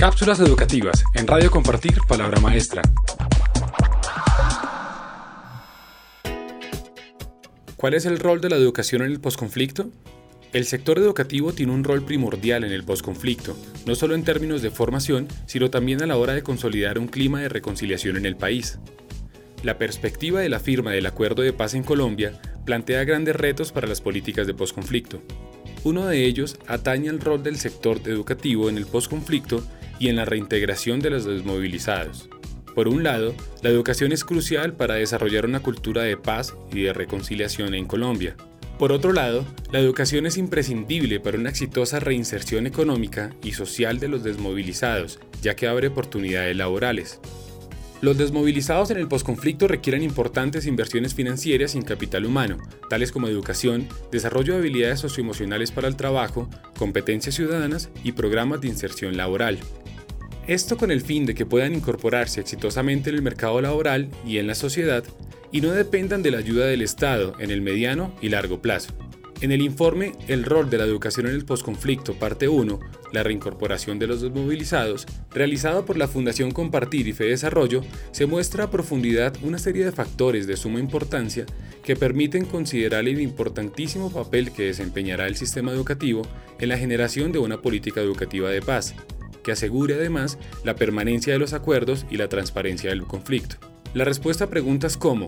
Cápsulas educativas en Radio Compartir Palabra Maestra. ¿Cuál es el rol de la educación en el posconflicto? El sector educativo tiene un rol primordial en el posconflicto, no solo en términos de formación, sino también a la hora de consolidar un clima de reconciliación en el país. La perspectiva de la firma del Acuerdo de Paz en Colombia plantea grandes retos para las políticas de posconflicto. Uno de ellos atañe al rol del sector educativo en el posconflicto y en la reintegración de los desmovilizados. Por un lado, la educación es crucial para desarrollar una cultura de paz y de reconciliación en Colombia. Por otro lado, la educación es imprescindible para una exitosa reinserción económica y social de los desmovilizados, ya que abre oportunidades laborales. Los desmovilizados en el posconflicto requieren importantes inversiones financieras en capital humano, tales como educación, desarrollo de habilidades socioemocionales para el trabajo, competencias ciudadanas y programas de inserción laboral. Esto con el fin de que puedan incorporarse exitosamente en el mercado laboral y en la sociedad y no dependan de la ayuda del Estado en el mediano y largo plazo. En el informe El rol de la educación en el posconflicto, parte 1, la reincorporación de los desmovilizados, realizado por la Fundación Compartir y Fe Desarrollo, se muestra a profundidad una serie de factores de suma importancia que permiten considerar el importantísimo papel que desempeñará el sistema educativo en la generación de una política educativa de paz, que asegure además la permanencia de los acuerdos y la transparencia del conflicto. La respuesta a preguntas como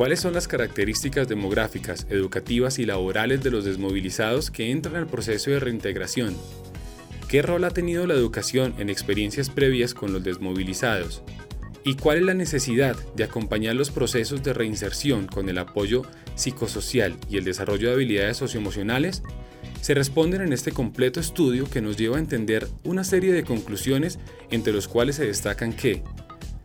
¿Cuáles son las características demográficas, educativas y laborales de los desmovilizados que entran al proceso de reintegración? ¿Qué rol ha tenido la educación en experiencias previas con los desmovilizados? ¿Y cuál es la necesidad de acompañar los procesos de reinserción con el apoyo psicosocial y el desarrollo de habilidades socioemocionales? Se responden en este completo estudio que nos lleva a entender una serie de conclusiones entre los cuales se destacan que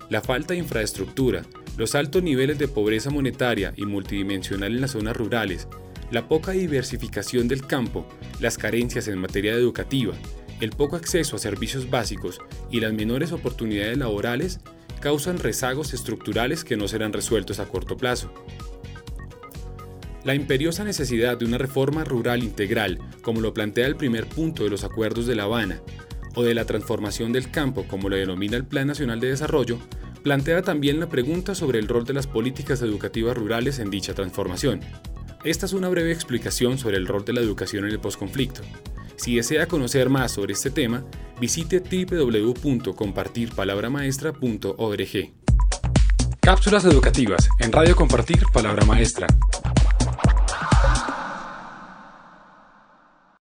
la falta de infraestructura, los altos niveles de pobreza monetaria y multidimensional en las zonas rurales, la poca diversificación del campo, las carencias en materia educativa, el poco acceso a servicios básicos y las menores oportunidades laborales causan rezagos estructurales que no serán resueltos a corto plazo. La imperiosa necesidad de una reforma rural integral, como lo plantea el primer punto de los acuerdos de La Habana, o de la transformación del campo, como lo denomina el Plan Nacional de Desarrollo, plantea también la pregunta sobre el rol de las políticas educativas rurales en dicha transformación. Esta es una breve explicación sobre el rol de la educación en el posconflicto. Si desea conocer más sobre este tema, visite www.compartirpalabramaestra.org. Cápsulas educativas en Radio Compartir Palabra Maestra.